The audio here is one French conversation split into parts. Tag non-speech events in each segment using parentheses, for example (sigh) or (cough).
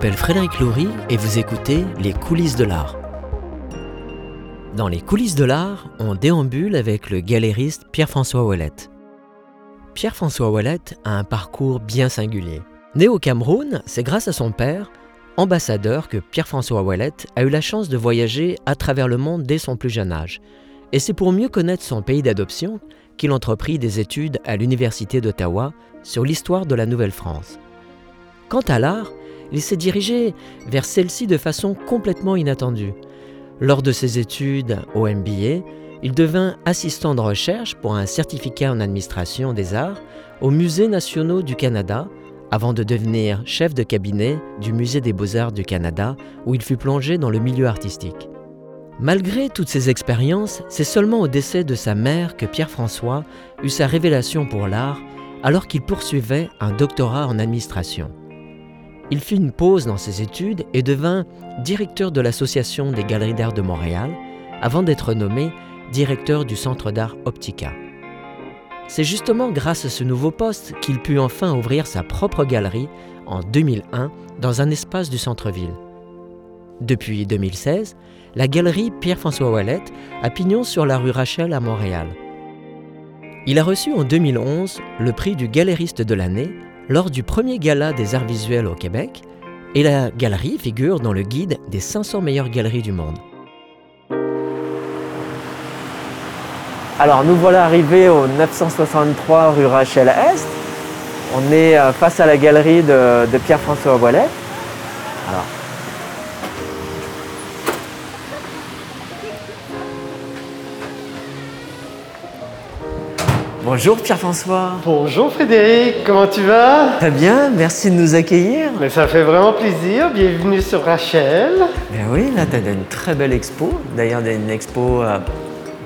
M'appelle Frédéric Laurie et vous écoutez Les coulisses de l'art. Dans les coulisses de l'art, on déambule avec le galériste Pierre-François Ouellette. Pierre-François Ouellette a un parcours bien singulier. Né au Cameroun, c'est grâce à son père, ambassadeur, que Pierre-François Ouellette a eu la chance de voyager à travers le monde dès son plus jeune âge. Et c'est pour mieux connaître son pays d'adoption qu'il entreprit des études à l'Université d'Ottawa sur l'histoire de la Nouvelle-France. Quant à l'art, il s'est dirigé vers celle-ci de façon complètement inattendue. Lors de ses études au MBA, il devint assistant de recherche pour un certificat en administration des arts au Musée national du Canada, avant de devenir chef de cabinet du Musée des beaux-arts du Canada, où il fut plongé dans le milieu artistique. Malgré toutes ces expériences, c'est seulement au décès de sa mère que Pierre-François eut sa révélation pour l'art alors qu'il poursuivait un doctorat en administration. Il fit une pause dans ses études et devint directeur de l'Association des galeries d'art de Montréal avant d'être nommé directeur du Centre d'art Optica. C'est justement grâce à ce nouveau poste qu'il put enfin ouvrir sa propre galerie en 2001 dans un espace du centre-ville. Depuis 2016, la galerie Pierre-François Ouellette a pignon sur la rue Rachel à Montréal. Il a reçu en 2011 le prix du galériste de l'année lors du premier gala des arts visuels au Québec, et la galerie figure dans le guide des 500 meilleures galeries du monde. Alors nous voilà arrivés au 963 rue Rachel Est. On est euh, face à la galerie de, Pierre-François. Alors, Bonjour Pierre-François. Bonjour Frédéric, comment tu vas? Très bien, merci de nous accueillir. Mais ça fait vraiment plaisir, bienvenue sur Rachel. Ben oui, là tu as une très belle expo. D'ailleurs, une expo euh,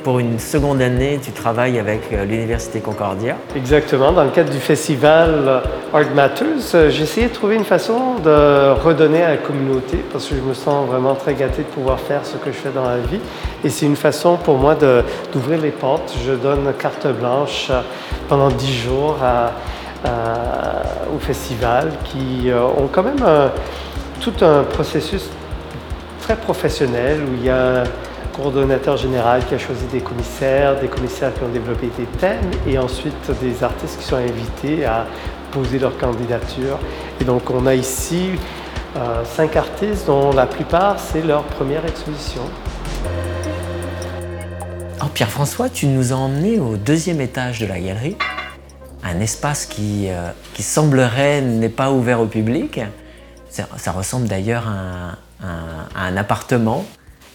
pour une seconde année, tu travailles avec euh, l'Université Concordia. Exactement, dans le cadre du festival euh, Art Matters, euh, j'ai essayé de trouver une façon de redonner à la communauté parce que je me sens vraiment très gâté de pouvoir faire ce que je fais dans la vie. Et c'est une façon pour moi d'ouvrir les portes. Je donne carte blanche pendant dix jours au festival qui ont quand même tout un processus très professionnel où il y a coordonnateur général qui a choisi des commissaires, des commissaires qui ont développé des thèmes et ensuite des artistes qui sont invités à poser leur candidature. Et donc on a ici euh, cinq artistes dont la plupart c'est leur première exposition. Oh, Pierre-François, tu nous as emmenés au deuxième étage de la galerie, un espace qui, euh, qui semblerait n'est pas ouvert au public. Ça, ressemble d'ailleurs à un appartement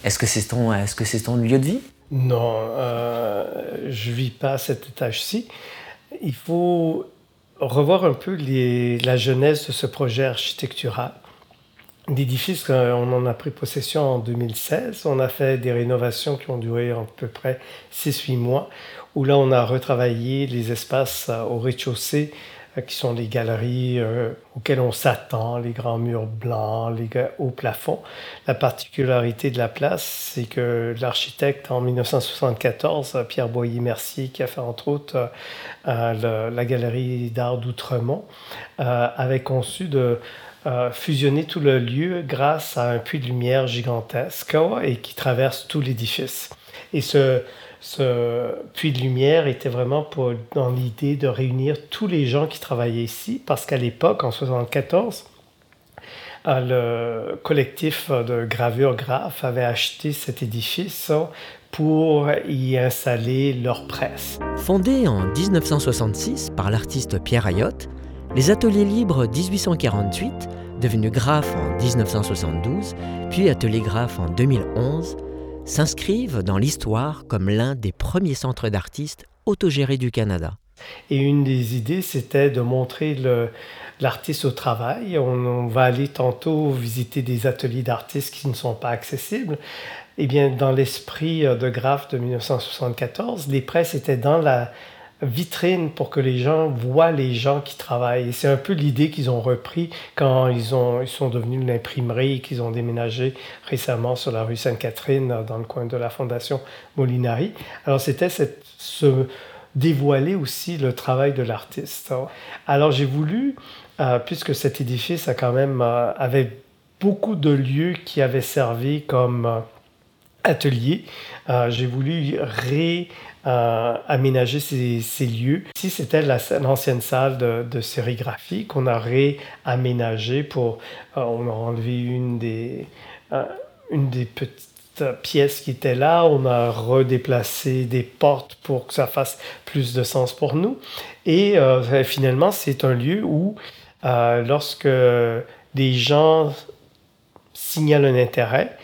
est-ce que c'est ton, que c'est ton lieu de vie? Non, euh, je vis pas à cet étage-ci. Il faut revoir un peu la genèse de ce projet architectural. L'édifice, on en a pris possession en 2016. On a fait des rénovations qui ont duré à peu près 6-8 mois, où là, on a retravaillé les espaces euh, au rez-de-chaussée euh, qui sont les galeries euh, auxquelles on s'attend, les grands murs blancs, les hauts plafonds. La particularité de la place, c'est que l'architecte en 1974, euh, Pierre Boyer-Mercier, qui a fait entre autres la galerie d'art d'Outremont, avait conçu de fusionner tout le lieu grâce à un puits de lumière gigantesque et qui traverse tout l'édifice. Et ce, ce puits de lumière était vraiment pour, dans l'idée de réunir tous les gens qui travaillaient ici, parce qu'à l'époque, en 1974, euh, le collectif de gravure graphes avait acheté cet édifice pour y installer leur presse. Fondé en 1966 par l'artiste Pierre Ayotte, les ateliers libres 1848, devenus graphes en 1972, puis ateliers graphes en 2011, s'inscrivent dans l'histoire comme l'un des premiers centres d'artistes autogérés du Canada. Et une des idées, c'était de montrer l'artiste au travail. On, va aller tantôt visiter des ateliers d'artistes qui ne sont pas accessibles. Eh bien, dans l'esprit de Graff de 1974, les presses étaient dans la, vitrine pour que les gens voient les gens qui travaillent. Et c'est un peu l'idée qu'ils ont repris quand ils, ont, ils sont devenus l'imprimerie, qu'ils ont déménagé récemment sur la rue Sainte-Catherine, dans le coin de la Fondation Molinari. Alors c'était se dévoiler aussi le travail de l'artiste. Alors j'ai voulu puisque cet édifice a quand même avait beaucoup de lieux qui avaient servi comme atelier. J'ai voulu réaménager ces, lieux. Ici, c'était l'ancienne salle de, sérigraphie qu'on a réaménagée pour... on a enlevé une des, une des petites pièce qui était là, on a redéplacé des portes pour que ça fasse plus de sens pour nous. Et euh, finalement, c'est un lieu où, euh, lorsque des gens signalent un intérêt,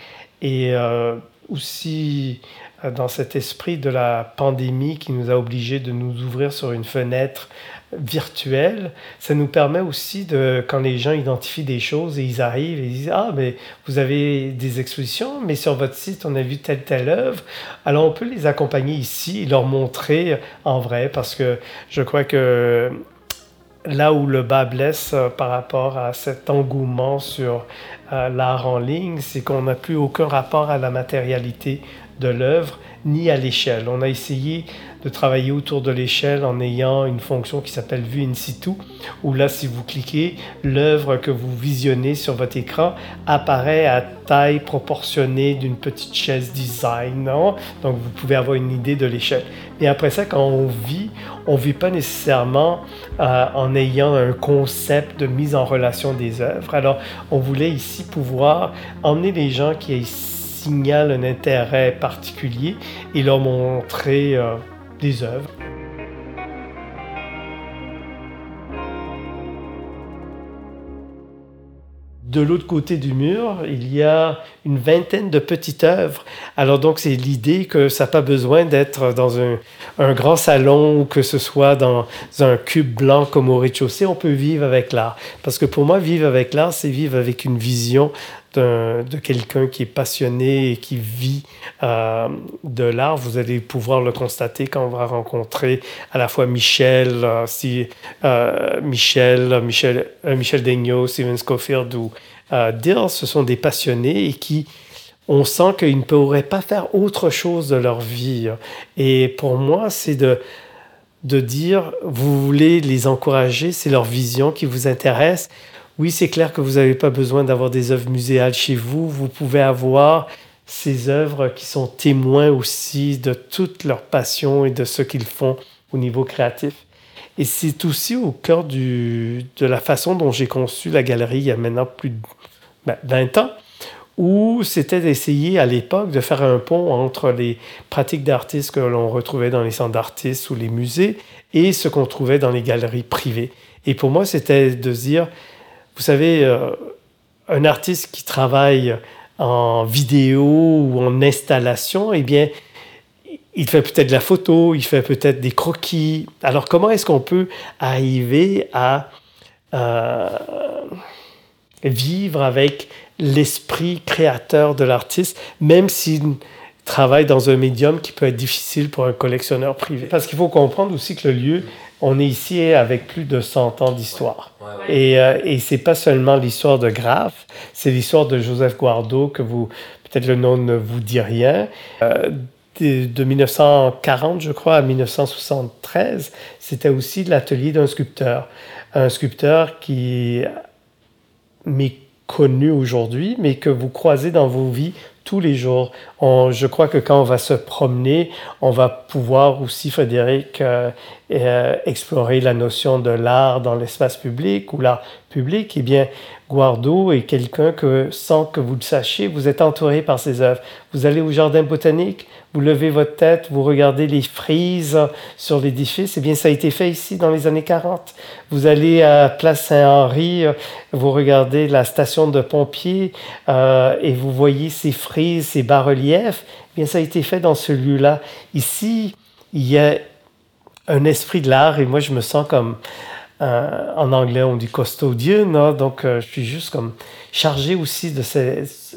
et euh, aussi dans cet esprit de la pandémie qui nous a obligés de nous ouvrir sur une fenêtre virtuel, ça nous permet aussi de, quand les gens identifient des choses et ils arrivent et ils disent Ah, mais vous avez des expositions, mais sur votre site, on a vu telle, telle œuvre. Alors, on peut les accompagner ici et leur montrer en vrai parce que je crois que là où le bas blesse euh, par rapport à cet engouement sur euh, l'art en ligne, c'est qu'on n'a plus aucun rapport à la matérialité de l'œuvre ni à l'échelle. On a essayé de travailler autour de l'échelle en ayant une fonction qui s'appelle vue in situ, où là, si vous cliquez, l'œuvre que vous visionnez sur votre écran apparaît à taille proportionnée d'une petite chaise design. Non? Donc, vous pouvez avoir une idée de l'échelle. Et après ça, quand on vit, on vit pas nécessairement euh, en ayant un concept de mise en relation des œuvres. Alors, on voulait ici pouvoir emmener les gens qui un intérêt particulier et leur montrer euh, des œuvres. De l'autre côté du mur, il y a une vingtaine de petites œuvres. Alors donc c'est l'idée que ça n'a pas besoin d'être dans un, un, grand salon ou que ce soit dans un cube blanc comme au rez-de-chaussée. On peut vivre avec l'art. Parce que pour moi, vivre avec l'art, c'est vivre avec une vision de quelqu'un qui est passionné et qui vit euh, de l'art. Vous allez pouvoir le constater quand on va rencontrer à la fois Michel, euh, si, euh, Michel, Michel, Michel Degnaud, Steven Scofield ou Dill. Ce sont des passionnés et qui on sent qu'ils ne pourraient pas faire autre chose de leur vie. Et pour moi, c'est de, de dire, vous voulez les encourager, c'est leur vision qui vous intéresse. Oui, c'est clair que vous n'avez pas besoin d'avoir des œuvres muséales chez vous. Vous pouvez avoir ces œuvres qui sont témoins aussi de toute leur passion et de ce qu'ils font au niveau créatif. Et c'est aussi au cœur de la façon dont j'ai conçu la galerie il y a maintenant plus de 20 ben, ans, où c'était d'essayer à l'époque de faire un pont entre les pratiques d'artistes que l'on retrouvait dans les centres d'artistes ou les musées et ce qu'on trouvait dans les galeries privées. Et pour moi, c'était de dire, vous savez, euh, un artiste qui travaille en vidéo ou en installation, eh bien, il fait peut-être de la photo, il fait peut-être des croquis. Alors, comment est-ce qu'on peut arriver à euh, vivre avec l'esprit créateur de l'artiste, même s'il travaille dans un médium qui peut être difficile pour un collectionneur privé? Parce qu'il faut comprendre aussi que le lieu on est ici avec plus de 100 ans d'histoire. Et, euh, et c'est pas seulement l'histoire de Graff, c'est l'histoire de Joseph Guardo, que vous, peut-être le nom ne vous dit rien. Euh, de, 1940, je crois, à 1973, c'était aussi l'atelier d'un sculpteur. Un sculpteur qui m'est connu aujourd'hui, mais que vous croisez dans vos vies tous les jours. je crois que quand on va se promener, on va pouvoir aussi, Frédéric, euh, euh, explorer la notion de l'art dans l'espace public ou l'art public. Eh bien, Guardo est quelqu'un que, sans que vous le sachiez, vous êtes entouré par ses œuvres. Vous allez au jardin botanique, vous levez votre tête, vous regardez les frises sur l'édifice. Eh bien, ça a été fait ici dans les années 40. Vous allez à Place Saint-Henri, vous regardez la station de pompiers euh, et vous voyez ces frises, ces bas-reliefs. Eh ça a été fait dans ce lieu-là. Ici, il y a un esprit de l'art et moi, je me sens comme euh, en anglais, on dit custodian, donc euh, je suis juste comme chargé aussi de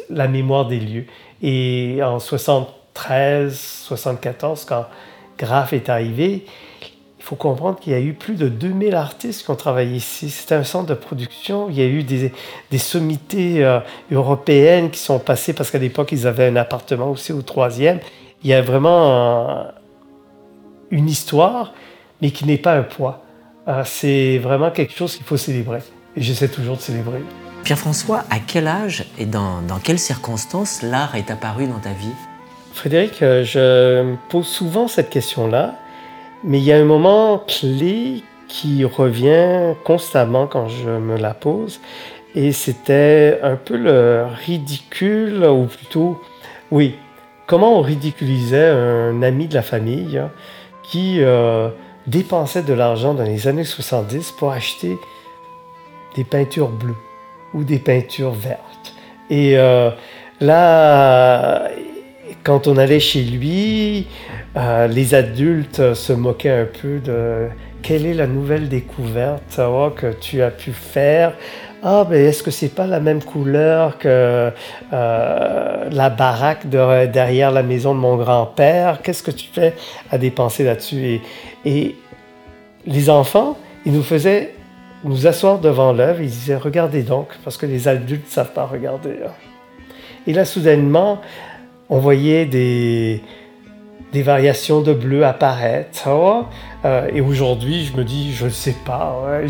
la mémoire des lieux. Et en 73, 74, quand Graff est arrivé, faut comprendre qu'il y a eu plus de 2000 artistes qui ont travaillé ici. C'était un centre de production. Il y a eu des, des sommités euh, européennes qui sont passées parce qu'à l'époque, ils avaient un appartement aussi au troisième. Il y a vraiment une histoire, mais qui n'est pas un poids. Euh, c'est vraiment quelque chose qu'il faut célébrer. et j'essaie toujours de célébrer. Pierre-François, à quel âge et dans, dans quelles circonstances l'art est apparu dans ta vie? Frédéric, euh, je me pose souvent cette question-là, mais il y a un moment clé qui revient constamment quand je me la pose, et c'était un peu le ridicule, ou plutôt, oui, comment on ridiculisait un ami de la famille qui euh, dépensait de l'argent dans les années 70 pour acheter des peintures bleues ou des peintures vertes. Et euh, là, quand on allait chez lui, euh, les adultes se moquaient un peu de quelle est la nouvelle découverte que tu as pu faire. Ah, ben est-ce que c'est pas la même couleur que euh, la baraque derrière la maison de mon grand-père? Qu'est-ce que tu fais à dépenser là-dessus? Et, et, les enfants, ils nous faisaient nous asseoir devant l'œuvre. Ils disaient Regardez donc, parce que les adultes ne savent pas regarder. Hein. Et là, soudainement, on voyait des, des variations de bleu apparaître. Euh, et aujourd'hui, je me dis, je ne sais pas,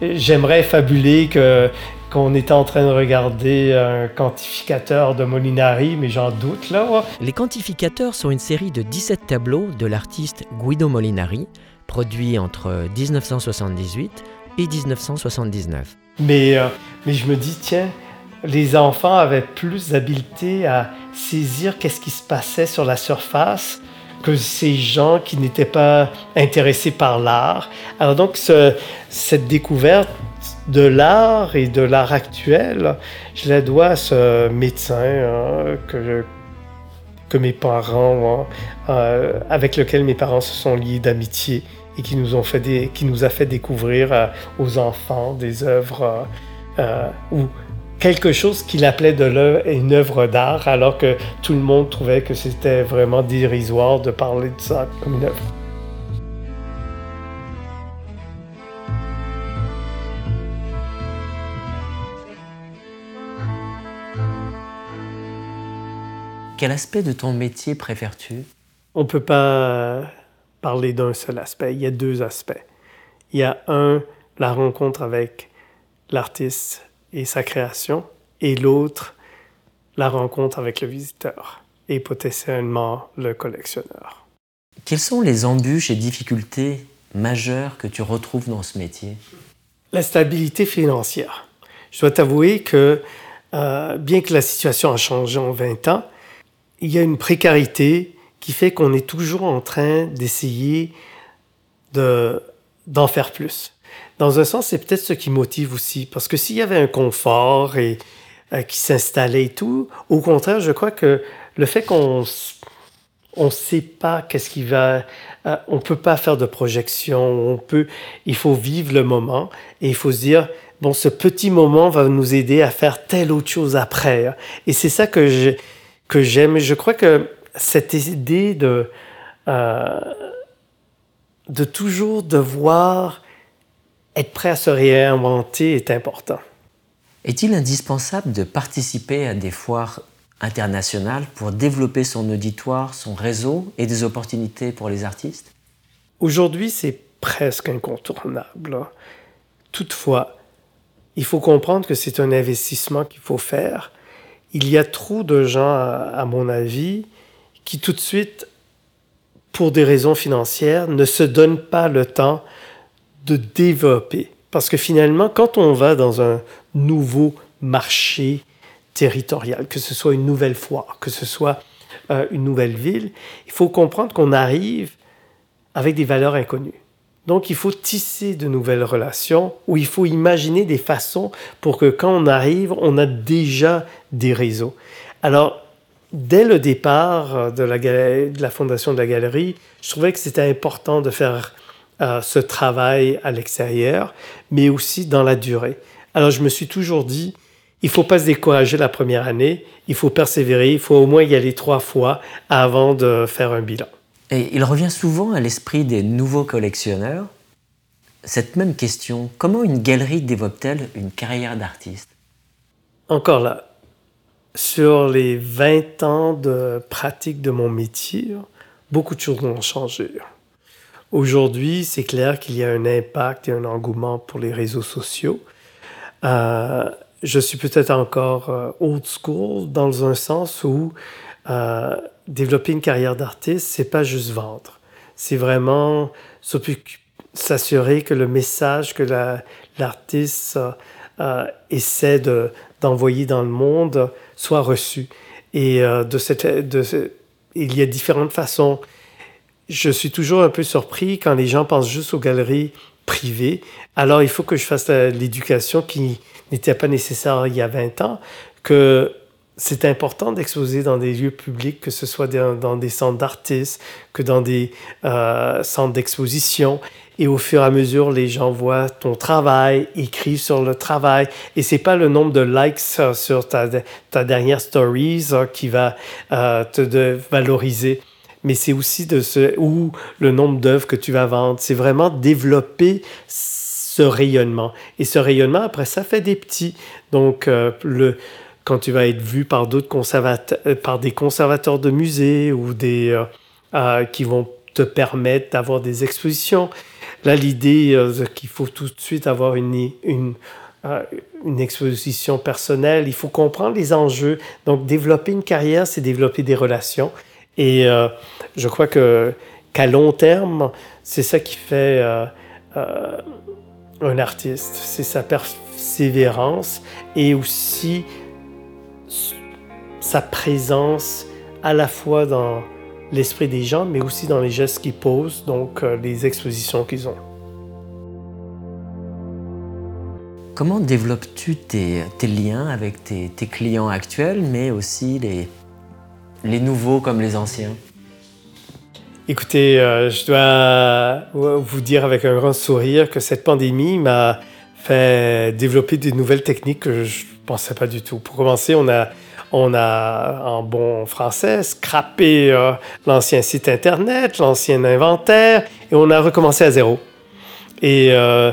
j'aimerais fabuler que qu'on était en train de regarder un quantificateur de Molinari, mais j'en doute là. Les quantificateurs sont une série de 17 tableaux de l'artiste Guido Molinari, produits entre 1978 et 1979. Mais, euh, mais je me dis, tiens, les enfants avaient plus d'habileté à saisir qu'est-ce qui se passait sur la surface que ces gens qui n'étaient pas intéressés par l'art. Alors donc cette découverte de l'art et de l'art actuel, je la dois à ce médecin hein, que, que mes parents, hein, euh, avec lequel mes parents se sont liés d'amitié et qui nous, ont fait qui nous a fait découvrir euh, aux enfants des œuvres euh, quelque chose qu'il appelait de l'œuvre une œuvre d'art, alors que tout le monde trouvait que c'était vraiment dérisoire de parler de ça comme une œuvre. Quel aspect de ton métier préfères-tu? On ne peut pas parler d'un seul aspect, il y a deux aspects. Il y a un, la rencontre avec l'artiste et sa création, et l'autre, la rencontre avec le visiteur et potentiellement le collectionneur. Quelles sont les embûches et difficultés majeures que tu retrouves dans ce métier? La stabilité financière. Je dois t'avouer que euh, bien que la situation a changé en 20 ans, il y a une précarité qui fait qu'on est toujours en train d'essayer d'en faire plus dans un sens, c'est peut-être ce qui motive aussi. Parce que s'il y avait un confort et euh, qui s'installait et tout, au contraire, je crois que le fait qu'on on sait pas qu'est-ce qui va, euh, on peut pas faire de projection, on peut, il faut vivre le moment et il faut se dire, bon, ce petit moment va nous aider à faire telle autre chose après. Et c'est ça que je, que j'aime. Je crois que cette idée de, euh, de toujours devoir être prêt à se réinventer est important. Est-il indispensable de participer à des foires internationales pour développer son auditoire, son réseau et des opportunités pour les artistes? Aujourd'hui, c'est presque incontournable. Toutefois, il faut comprendre que c'est un investissement qu'il faut faire. Il y a trop de gens, à mon avis, qui tout de suite, pour des raisons financières, ne se donnent pas le temps de développer. Parce que finalement, quand on va dans un nouveau marché territorial, que ce soit une nouvelle foire, que ce soit euh, une nouvelle ville, il faut comprendre qu'on arrive avec des valeurs inconnues. Donc il faut tisser de nouvelles relations ou il faut imaginer des façons pour que quand on arrive, on a déjà des réseaux. Alors, dès le départ de la, de la fondation de la galerie, je trouvais que c'était important de faire ce travail à l'extérieur, mais aussi dans la durée. Alors je me suis toujours dit, il faut pas se décourager la première année, il faut persévérer, il faut au moins y aller trois fois avant de faire un bilan. Et il revient souvent à l'esprit des nouveaux collectionneurs cette même question, comment une galerie développe-t-elle une carrière d'artiste? Encore là, sur les 20 ans de pratique de mon métier, beaucoup de choses ont changé. Aujourd'hui, c'est clair qu'il y a un impact et un engouement pour les réseaux sociaux. Euh, je suis peut-être encore euh, old school dans un sens où euh, développer une carrière d'artiste, c'est pas juste vendre. C'est vraiment s'assurer que le message que l'artiste essaie de, d'envoyer dans le monde soit reçu. Et de cette, de, il y a différentes façons. Je suis toujours un peu surpris quand les gens pensent juste aux galeries privées. Alors, il faut que je fasse l'éducation qui n'était pas nécessaire il y a 20 ans, que c'est important d'exposer dans des lieux publics, que ce soit dans, des centres d'artistes, que dans des euh, centres d'exposition. Et au fur et à mesure, les gens voient ton travail, écrivent sur le travail. Et c'est pas le nombre de likes euh, sur ta, dernière stories euh, qui va te valoriser mais c'est aussi de ce, ou le nombre d'œuvres que tu vas vendre. C'est vraiment développer ce rayonnement. Et ce rayonnement, après ça, fait des petits. Donc, euh, le, quand tu vas être vu par d'autres conservateurs, euh, par des conservateurs de musées ou des euh, qui vont te permettre d'avoir des expositions. Là, l'idée qu'il faut tout de suite avoir une, une, une exposition personnelle, il faut comprendre les enjeux. Donc, développer une carrière, c'est développer des relations. Et je crois que qu'à long terme, c'est ça qui fait un artiste, c'est sa persévérance et aussi sa présence à la fois dans l'esprit des gens, mais aussi dans les gestes qu'ils posent, donc euh, les expositions qu'ils ont. Comment développes-tu tes, liens avec tes, clients actuels, mais aussi les nouveaux comme les anciens Écoutez, euh, je dois vous dire avec un grand sourire que cette pandémie m'a fait développer des nouvelles techniques que je ne pensais pas du tout. Pour commencer, on a, on a en bon français, scrappé euh, l'ancien site Internet, l'ancien inventaire, et on a recommencé à zéro. Et euh,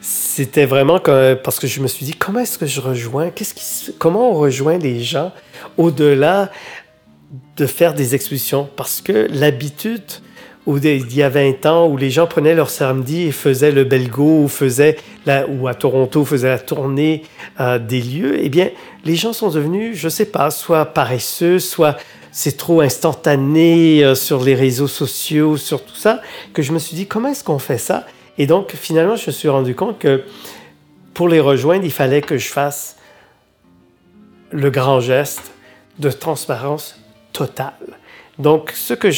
c'était vraiment parce que je me suis dit, comment est-ce que je rejoins, qu'est-ce comment on rejoint les gens au-delà de faire des expositions parce que l'habitude où il y a 20 ans où les gens prenaient leur samedi et faisaient le Belgo ou faisaient la, ou à Toronto faisaient la tournée euh, des lieux, eh bien les gens sont devenus, je sais pas, soit paresseux, soit c'est trop instantané euh, sur les réseaux sociaux, sur tout ça, que je me suis dit comment est-ce qu'on fait ça? Et donc finalement je me suis rendu compte que pour les rejoindre, il fallait que je fasse le grand geste de transparence total. Donc, ce que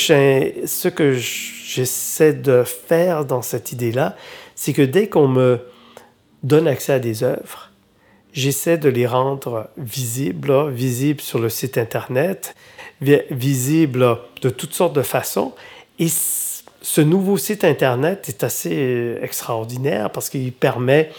j'essaie de faire dans cette idée-là, c'est que dès qu'on me donne accès à des œuvres, j'essaie de les rendre visibles, visibles sur le site Internet, visibles de toutes sortes de façons. Ce nouveau site Internet est assez euh, extraordinaire parce qu'il permet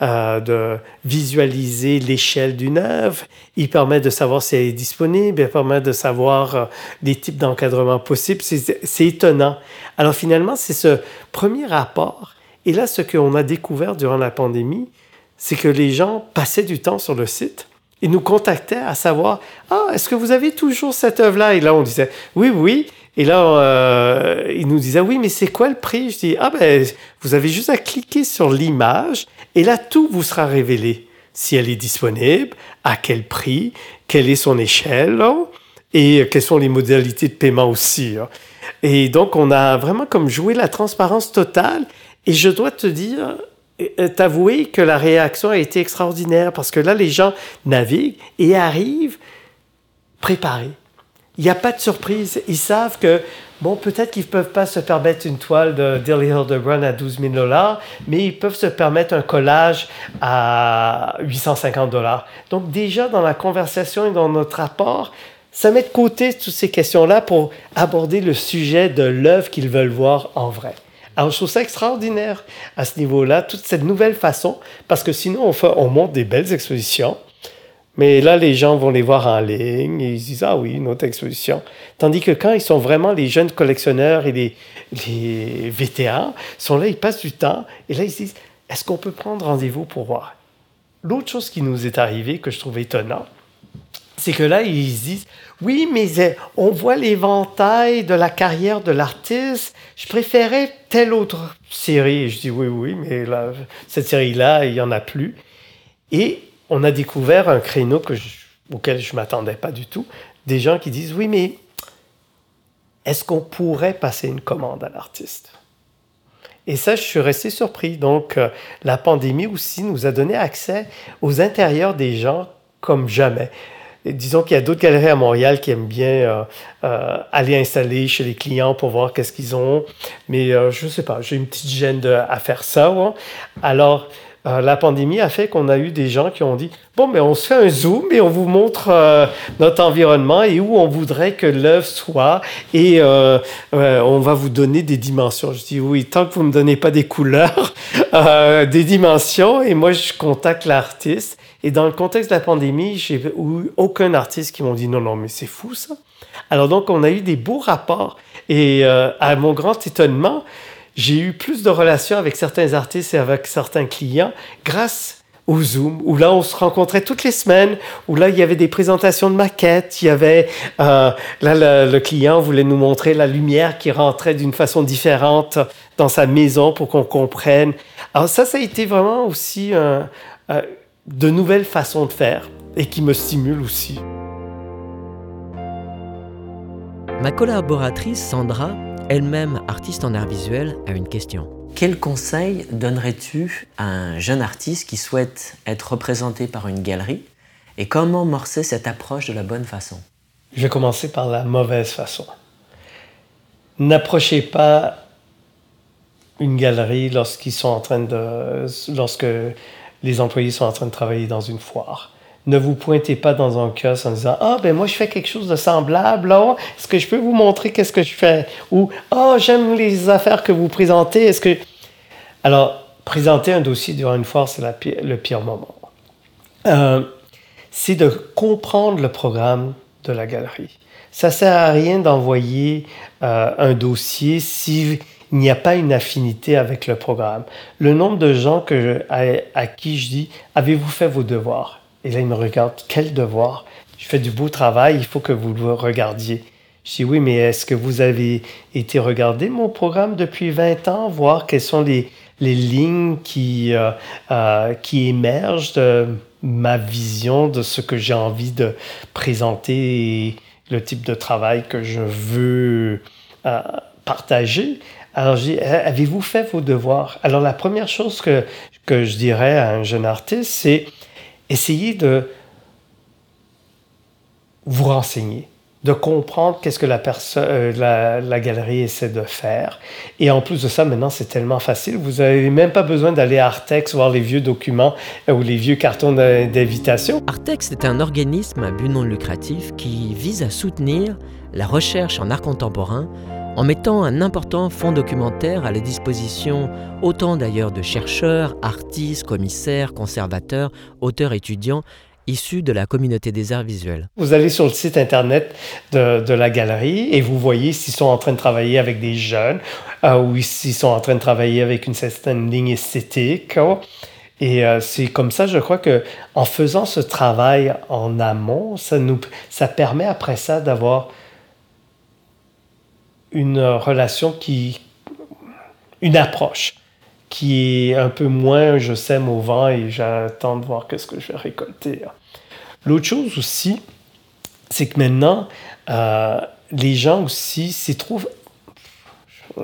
euh, de visualiser l'échelle d'une œuvre, il permet de savoir si elle est disponible, il permet de savoir euh, les types d'encadrement possibles. C'est étonnant. Alors finalement, c'est ce premier rapport. Et là, ce qu'on a découvert durant la pandémie, c'est que les gens passaient du temps sur le site et nous contactaient à savoir Ah, est-ce que vous avez toujours cette œuvre-là? Et là, on disait Oui, oui. Et là, euh, il nous disait, oui, mais c'est quoi le prix? Je dis, ah ben, vous avez juste à cliquer sur l'image et là, tout vous sera révélé. Si elle est disponible, à quel prix, quelle est son échelle et quelles sont les modalités de paiement aussi. Hein. Et donc, on a vraiment comme joué la transparence totale. Et je dois te dire, euh, t'avouer que la réaction a été extraordinaire parce que là, les gens naviguent et arrivent préparés il n'y a pas de surprise. Ils savent que, bon, peut-être qu'ils ne peuvent pas se permettre une toile de Dilly Hildebrand à 12 000 dollars, mais ils peuvent se permettre un collage à 850 dollars. Donc, déjà, dans la conversation et dans notre rapport, ça met de côté toutes ces questions-là pour aborder le sujet de l'œuvre qu'ils veulent voir en vrai. Alors, je trouve ça extraordinaire à ce niveau-là, toute cette nouvelle façon, parce que sinon, on, fait, on monte des belles expositions, mais là, les gens vont les voir en ligne et ils disent Ah oui, une autre exposition. Tandis que quand ils sont vraiment les jeunes collectionneurs et les, les ils sont là, ils passent du temps et là, ils se disent Est-ce qu'on peut prendre rendez-vous pour voir? L'autre chose qui nous est arrivée que je trouve étonnant, c'est que là, ils disent Oui, mais euh, on voit l'éventail de la carrière de l'artiste. Je préférais telle autre série. Je dis Oui, oui, mais cette série-là, il n'y en a plus. Et on a découvert un créneau que auquel je ne m'attendais pas du tout. Des gens qui disent, oui, mais est-ce qu'on pourrait passer une commande à l'artiste? Et ça, je suis resté surpris. Donc, euh, la pandémie aussi nous a donné accès aux intérieurs des gens comme jamais. disons qu'il y a d'autres galeries à Montréal qui aiment bien euh, euh, aller installer chez les clients pour voir qu'est-ce qu'ils ont. Mais je ne sais pas, j'ai une petite gêne à faire ça. Alors, euh, la pandémie a fait qu'on a eu des gens qui ont dit bon, mais on se fait un zoom et on vous montre euh, notre environnement et où on voudrait que l'œuvre soit et euh, on va vous donner des dimensions. Je dis oui, tant que vous me donnez pas des couleurs, (laughs) des dimensions et moi je contacte l'artiste. Et dans le contexte de la pandémie, j'ai eu aucun artiste qui m'ont dit non, non, mais c'est fou ça. Alors donc on a eu des beaux rapports et à mon grand étonnement, j'ai eu plus de relations avec certains artistes et avec certains clients grâce au Zoom, où là, on se rencontrait toutes les semaines, où là, il y avait des présentations de maquettes, il y avait, euh, là, le, client voulait nous montrer la lumière qui rentrait d'une façon différente dans sa maison pour qu'on comprenne. Alors ça, ça a été vraiment aussi euh, de nouvelles façons de faire et qui me stimulent aussi. Ma collaboratrice Sandra elle-même artiste en art visuel, a une question. Quel conseil donnerais-tu à un jeune artiste qui souhaite être représenté par une galerie et comment morcer cette approche de la bonne façon? Je vais commencer par la mauvaise façon. N'approchez pas une galerie lorsqu'ils sont en train de lorsque les employés sont en train de travailler dans une foire ne vous pointez pas dans un kiosque en disant Ah, ben moi, je fais quelque chose de semblable. Est-ce que je peux vous montrer qu'est-ce que je fais? Ou Ah, oh, j'aime les affaires que vous présentez. Est-ce que. Alors, présenter un dossier durant une foire, c'est le pire moment. Euh, c'est de comprendre le programme de la galerie. Ça sert à rien d'envoyer euh, un dossier s'il n'y a pas une affinité avec le programme. Le nombre de gens que à qui je dis Avez-vous fait vos devoirs? Et là, il me regarde, quel devoir Je fais du beau travail, il faut que vous le regardiez. Je dis oui, mais est-ce que vous avez été regarder mon programme depuis 20 ans, voir quelles sont les, les lignes qui, euh, euh, qui émergent de ma vision, de ce que j'ai envie de présenter et le type de travail que je veux euh, partager. Alors, avez-vous fait vos devoirs? Alors, la première chose que, que je dirais à un jeune artiste, c'est essayez de vous renseigner, de comprendre qu'est-ce que la, euh, la, galerie essaie de faire. Et en plus de ça, maintenant, c'est tellement facile. Vous n'avez même pas besoin d'aller à Artex voir les vieux documents euh, ou les vieux cartons d'invitation. Artex est un organisme à but non lucratif qui vise à soutenir la recherche en art contemporain en mettant un important fonds documentaire à la disposition autant d'ailleurs de chercheurs, artistes, commissaires, conservateurs, auteurs, étudiants issus de la communauté des arts visuels. Vous allez sur le site internet de, la galerie et vous voyez s'ils sont en train de travailler avec des jeunes euh, ou s'ils sont en train de travailler avec une certaine ligne esthétique. Et euh, c'est comme ça, je crois que en faisant ce travail en amont, ça nous, ça permet après ça d'avoir une relation qui, une approche qui est un peu moins je sème au vent et j'attends de voir qu'est-ce que je vais récolter. L'autre chose aussi, c'est que maintenant, euh, les gens aussi s'y trouvent.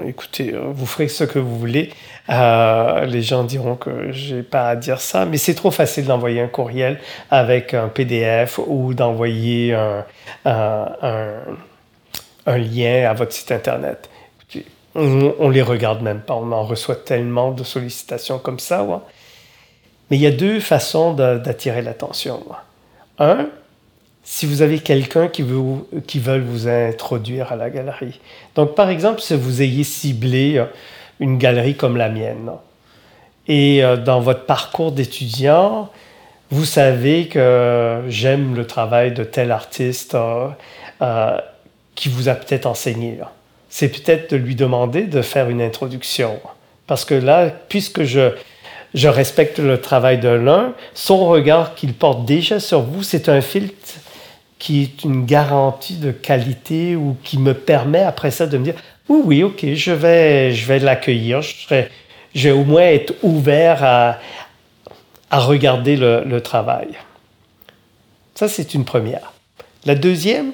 Écoutez, vous ferez ce que vous voulez. Euh, les gens diront que j'ai pas à dire ça, mais c'est trop facile d'envoyer un courriel avec un PDF ou d'envoyer un lien à votre site Internet. On, ne les regarde même pas, on en reçoit tellement de sollicitations comme ça. Mais il y a deux façons d'attirer l'attention. Un, si vous avez quelqu'un qui veut, qui vous introduire à la galerie. Donc, par exemple, si vous ayez ciblé euh, une galerie comme la mienne, et euh, dans votre parcours d'étudiant, vous savez que j'aime le travail de tel artiste, euh, qui vous a peut-être enseigné. C'est peut-être de lui demander de faire une introduction. Parce que là, puisque je, je respecte le travail de l'un, son regard qu'il porte déjà sur vous, c'est un filtre qui est une garantie de qualité ou qui me permet après ça de me dire oui, oui, ok, je vais, je vais l'accueillir, je, je vais au moins être ouvert à, à regarder le, travail. Ça, c'est une première. La deuxième,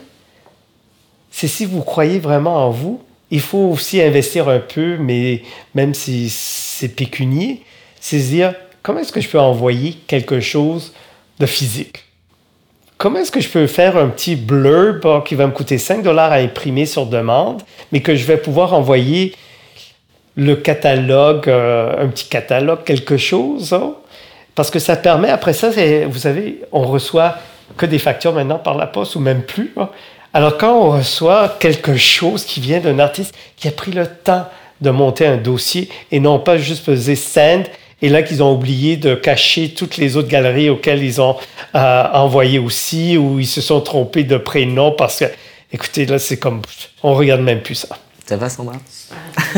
c'est si vous croyez vraiment en vous, il faut aussi investir un peu, mais même si c'est pécunier, c'est dire comment est-ce que je peux envoyer quelque chose de physique? Comment est-ce que je peux faire un petit blurb qui va me coûter 5 dollars à imprimer sur demande, mais que je vais pouvoir envoyer le catalogue, euh, un petit catalogue, quelque chose, hein? parce que ça permet, après ça, vous savez, on reçoit que des factures maintenant par la poste ou même plus. Hein? Alors quand on reçoit quelque chose qui vient d'un artiste qui a pris le temps de monter un dossier et non pas juste peser send et là qu'ils ont oublié de cacher toutes les autres galeries auxquelles ils ont euh, envoyé aussi, ou ils se sont trompés de prénom parce que, écoutez, là, c'est comme, on regarde même plus ça. Ça va, Sandra? (laughs)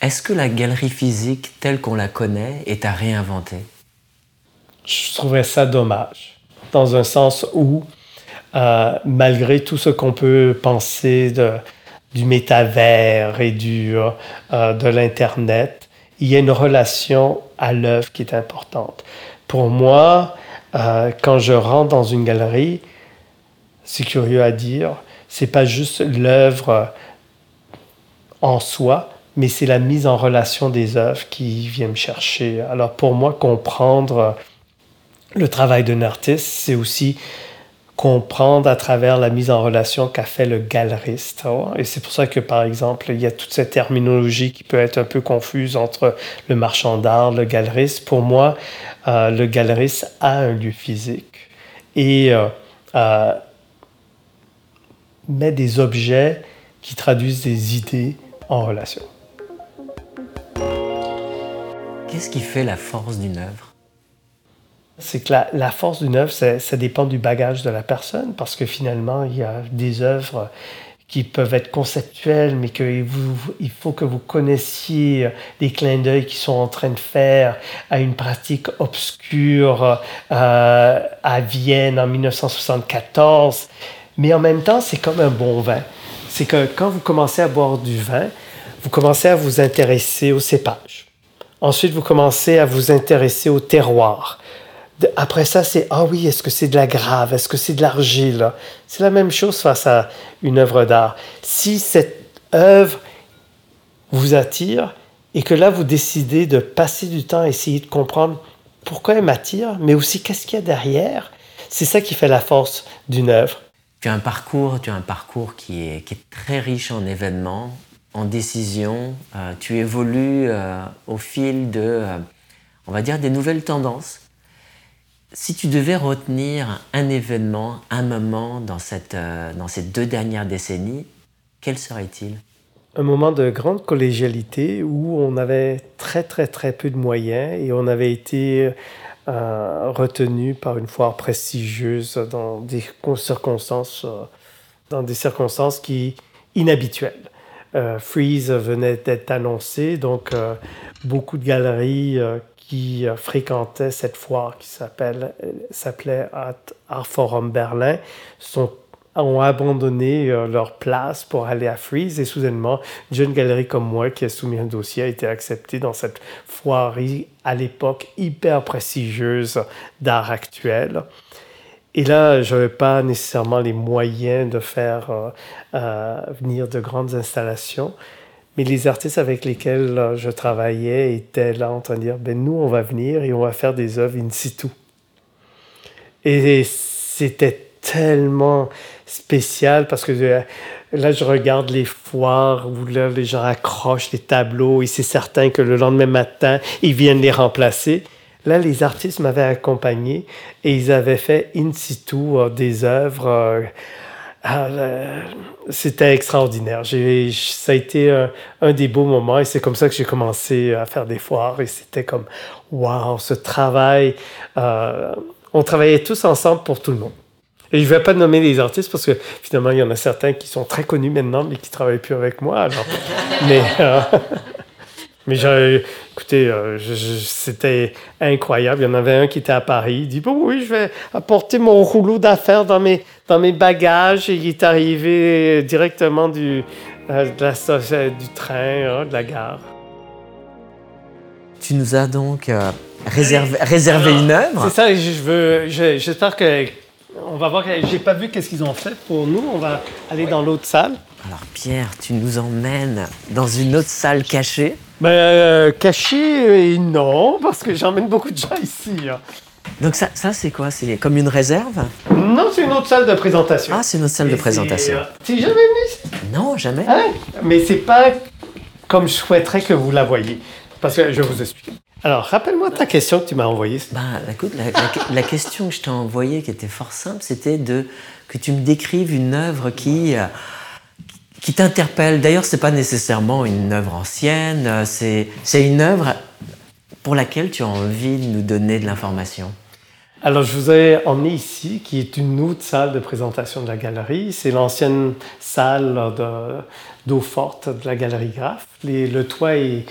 Est-ce que la galerie physique telle qu'on la connaît est à réinventer? Je trouverais ça dommage, dans un sens où, euh, malgré tout ce qu'on peut penser du métavers et du, euh, de l'Internet, il y a une relation à l'œuvre qui est importante. Pour moi, euh, quand je rentre dans une galerie, c'est curieux à dire, c'est pas juste l'œuvre en soi, mais c'est la mise en relation des œuvres qui vient me chercher. Alors pour moi, comprendre le travail d'un artiste, c'est aussi comprendre à travers la mise en relation qu'a fait le galeriste. Hein. Et c'est pour ça que, par exemple, il y a toute cette terminologie qui peut être un peu confuse entre le marchand d'art, le galeriste. Pour moi, euh, le galeriste a un lieu physique et euh, euh, met des objets qui traduisent des idées en relation. Qu'est-ce qui fait la force d'une œuvre? C'est que la, force d'une œuvre, ça, dépend du bagage de la personne, parce que finalement, il y a des œuvres qui peuvent être conceptuelles, mais qu'il il faut que vous connaissiez les clins d'œil qu'ils sont en train de faire à une pratique obscure euh, à Vienne en 1974. Mais en même temps, c'est comme un bon vin. C'est que quand vous commencez à boire du vin, vous commencez à vous intéresser au cépage. Ensuite, vous commencez à vous intéresser au terroir. Après ça, c'est ah oui, est-ce que c'est de la grave, est-ce que c'est de l'argile? C'est la même chose face à une œuvre d'art. Si cette œuvre vous attire et que là vous décidez de passer du temps à essayer de comprendre pourquoi elle m'attire, mais aussi qu'est-ce qu'il y a derrière, c'est ça qui fait la force d'une œuvre. Tu as un parcours, tu as un parcours qui est, très riche en événements, en décisions. Euh, tu évolues euh, au fil de, euh, on va dire, des nouvelles tendances si tu devais retenir un événement, un moment dans, cette, euh, dans ces deux dernières décennies, quel serait-il? Un moment de grande collégialité où on avait très très très peu de moyens et on avait été euh, retenu par une foire prestigieuse dans des circonstances, euh, dans des circonstances qui inhabituelles. Freeze venait d'être annoncé, donc beaucoup de galeries qui euh, fréquentaient cette foire qui euh, s'appelait Art Forum Berlin ont abandonné euh, leur place pour aller à Freeze et soudainement, une jeune galerie comme moi qui a soumis un dossier a été acceptée dans cette foire à l'époque hyper prestigieuse d'art actuel. Et là, je n'avais pas nécessairement les moyens de faire venir de grandes installations. Mais les artistes avec lesquels je travaillais étaient là en train de dire, ben nous, on va venir et on va faire des œuvres in situ. Et c'était tellement spécial parce que euh, là, je regarde les foires où là, les gens accrochent les tableaux et c'est certain que le lendemain matin, ils viennent les remplacer. Là, les artistes m'avaient accompagné et ils avaient fait in situ euh, des œuvres. Euh, ah, c'était extraordinaire. Ça a été un, des beaux moments et c'est comme ça que j'ai commencé à faire des foires et c'était comme, waouh, ce travail. Euh, on travaillait tous ensemble pour tout le monde. Et je ne vais pas nommer les artistes parce que finalement, il y en a certains qui sont très connus maintenant mais qui ne travaillent plus avec moi. Alors. (laughs) mais, euh, mais j'ai, écoutez, euh, c'était incroyable. Il y en avait un qui était à Paris. Il dit Bon, oui, je vais apporter mon rouleau d'affaires dans mes, dans mes bagages. Et il est arrivé directement du, euh, de la, du train, hein, de la gare. Tu nous as donc réserver une œuvre. C'est ça, je veux, j'espère que on va voir. J'ai pas vu qu'est-ce qu'ils ont fait pour nous. On va aller dans l'autre salle. Alors Pierre, tu nous emmènes dans une autre salle cachée. Ben, euh, cachée, non, parce que j'emmène beaucoup de gens ici. Hein. Donc ça, ça c'est quoi? C'est comme une réserve? Non, c'est une autre salle de présentation. Ah, c'est une autre salle de présentation. Euh, t'es jamais venu ici? Non, jamais. Ah, mais c'est pas comme je souhaiterais que vous la voyiez. Parce que je vous expliquer. Alors, rappelle-moi ta question que tu m'as envoyée. Bah, écoute, la, question que je t'ai envoyée, qui était fort simple, c'était de que tu me décrives une œuvre qui euh, qui t'interpelle. D'ailleurs, c'est pas nécessairement une œuvre ancienne. Euh, c'est c'est une œuvre pour laquelle tu as envie de nous donner de l'information. Alors, je vous ai emmené ici, qui est une autre salle de présentation de la galerie. C'est l'ancienne salle d'eau forte de la galerie Graff. le toit est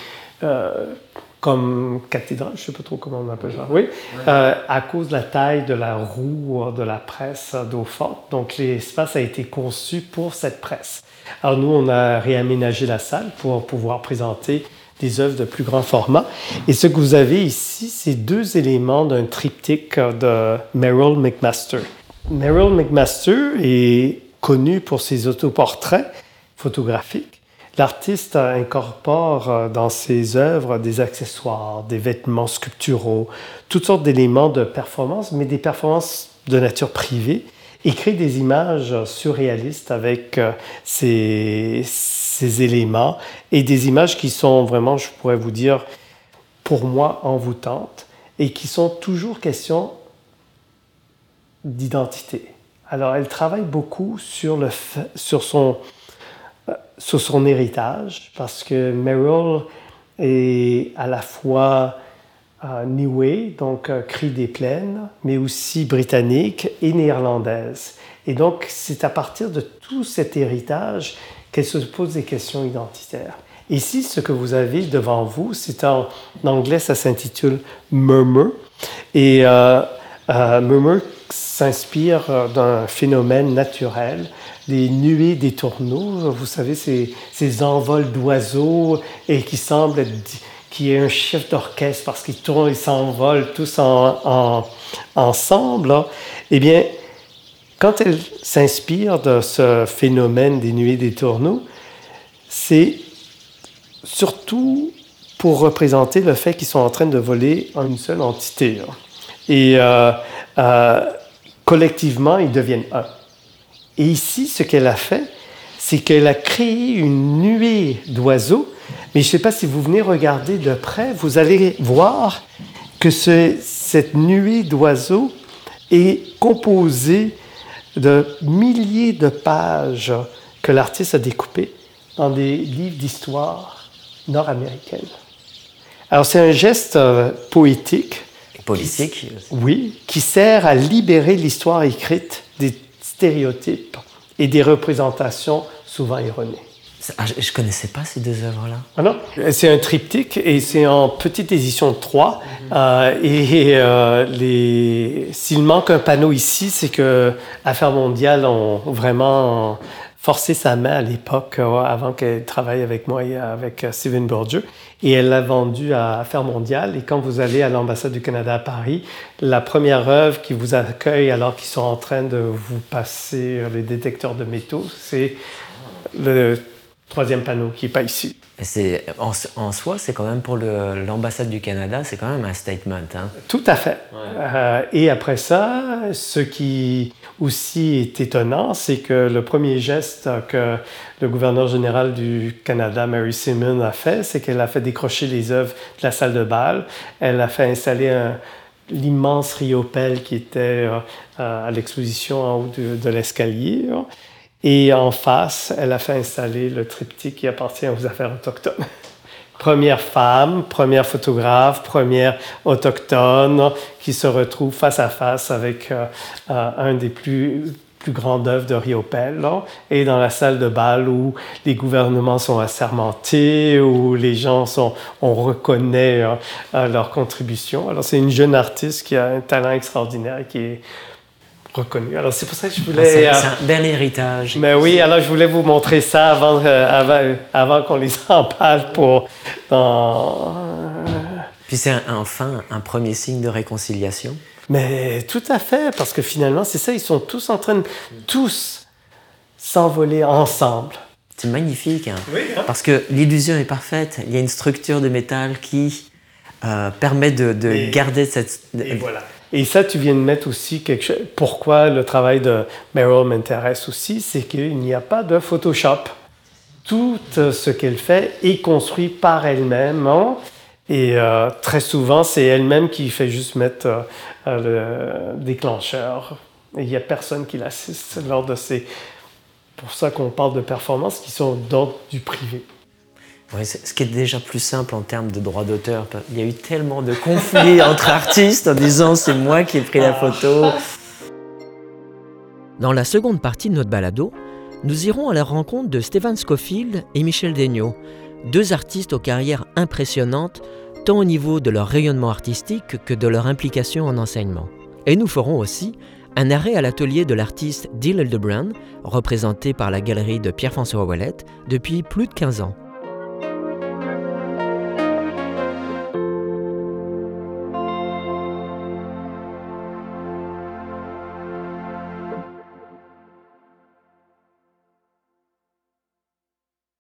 euh, comme cathédrale, je ne sais pas trop comment on appelle ça, oui, euh, à cause de la taille de la roue de la presse d'eau forte. Donc, l'espace a été conçu pour cette presse. Alors, nous, on a réaménagé la salle pour pouvoir présenter des œuvres de plus grand format. Et ce que vous avez ici, c'est deux éléments d'un triptyque de Merrill McMaster. Merrill McMaster est connu pour ses autoportraits photographiques. L'artiste incorpore euh, dans ses œuvres des accessoires, des vêtements sculpturaux, toutes sortes d'éléments de performance, mais des performances de nature privée, et crée des images surréalistes avec euh, ces, éléments et des images qui sont vraiment, je pourrais vous dire, pour moi, envoûtantes et qui sont toujours question d'identité. Alors, elle travaille beaucoup sur, le, sur, son, euh, sur son héritage parce que Merrill est à la fois euh, Niue, donc euh, cri des plaines, mais aussi britannique et néerlandaise. Et donc, c'est à partir de tout cet héritage qu'elle se pose des questions identitaires. Ici, ce que vous avez devant vous, c'est en, anglais, ça s'intitule Murmur. Et euh, euh Murmur s'inspire d'un phénomène naturel, des nuées des tourneaux. Vous savez, ces, ces envols d'oiseaux et qui semblent être qui est un chef d'orchestre parce qu'ils tournent, ils s'envolent tous en, en, ensemble. Eh bien, quand elle s'inspire de ce phénomène des nuées des tourneaux, c'est surtout pour représenter le fait qu'ils sont en train de voler en une seule entité. Et euh, euh, collectivement, ils deviennent un. Et ici, ce qu'elle a fait, c'est qu'elle a créé une nuée d'oiseaux. Mais je ne sais pas si vous venez regarder de près, vous allez voir que cette nuée d'oiseaux est composée de milliers de pages que l'artiste a découpées dans des livres d'histoire nord-américaine. Alors c'est un geste euh, poétique. Et politique. oui, qui sert à libérer l'histoire écrite des stéréotypes et des représentations souvent erronées. Ah, je ne connaissais pas ces deux œuvres-là. Ah non, c'est un triptyque et c'est en petite édition 3. Euh, et euh, les... s'il manque un panneau ici, c'est que Affaires mondiales ont vraiment forcé sa main à l'époque, euh, avant qu'elle travaille avec moi et avec Steven Bourdieu. Et elle l'a vendu à Affaires mondiales. Et quand vous allez à l'ambassade du Canada à Paris, la première œuvre qui vous accueille alors qu'ils sont en train de vous passer les détecteurs de métaux, c'est le troisième panneau qui n'est pas ici. En, en, soi, c'est quand même pour l'ambassade du Canada, c'est quand même un statement. Hein? Tout à fait. Euh, et après ça, ce qui aussi est étonnant, c'est que le premier geste que le gouverneur général du Canada, Mary Simon, a fait, c'est qu'elle a fait décrocher les œuvres de la salle de bal. Elle a fait installer l'immense riopelle qui était euh, à l'exposition en haut de, de l'escalier. Et en face, elle a fait installer le triptyque qui appartient aux affaires autochtones. (laughs) première femme, première photographe, première autochtone qui se retrouve face à face avec euh, euh, un des plus plus grandes œuvres de Riopel, et dans la salle de bal où les gouvernements sont assermentés, où les gens sont, on reconnaît euh, leur contribution. Alors c'est une jeune artiste qui a un talent extraordinaire et qui est reconnu. Alors c'est pour ça que je voulais. Ah, c'est un bel héritage. Mais oui, alors je voulais vous montrer ça avant, euh, avant, avant qu'on les (laughs) emballe pour dans, Puis c'est enfin un premier signe de réconciliation. Mais tout à fait, parce que finalement, c'est ça, ils sont tous en train de tous s'envoler ensemble. C'est magnifique, hein. Oui, hein. parce que l'illusion est parfaite. Il y a une structure de métal qui euh, permet de, de Et- garder cette... Et voilà. Et ça, tu viens de mettre aussi quelque chose. Pourquoi le travail de Meryl m'intéresse aussi, c'est qu'il n'y a pas de Photoshop. Tout euh, ce qu'elle fait est construit par elle-même. hein. Et euh, très souvent, c'est elle-même qui fait juste mettre euh, le déclencheur. Il n'y a personne qui l'assiste lors de ces. Pour ça qu'on parle de performances qui sont d'ordre du privé. Ce qui est déjà plus simple en termes de droit d'auteur. Il y a eu tellement de conflits (laughs) entre artistes en disant c'est moi qui ai pris la photo. Dans la seconde partie de notre balado, nous irons à la rencontre de Stephen Scofield et Michel Degnaud, deux artistes aux carrières impressionnantes, tant au niveau de leur rayonnement artistique que de leur implication en enseignement. Et nous ferons aussi un arrêt à l'atelier de l'artiste Dill Hildebrand, représenté par la galerie de Pierre-François Ouellet depuis plus de 15 ans.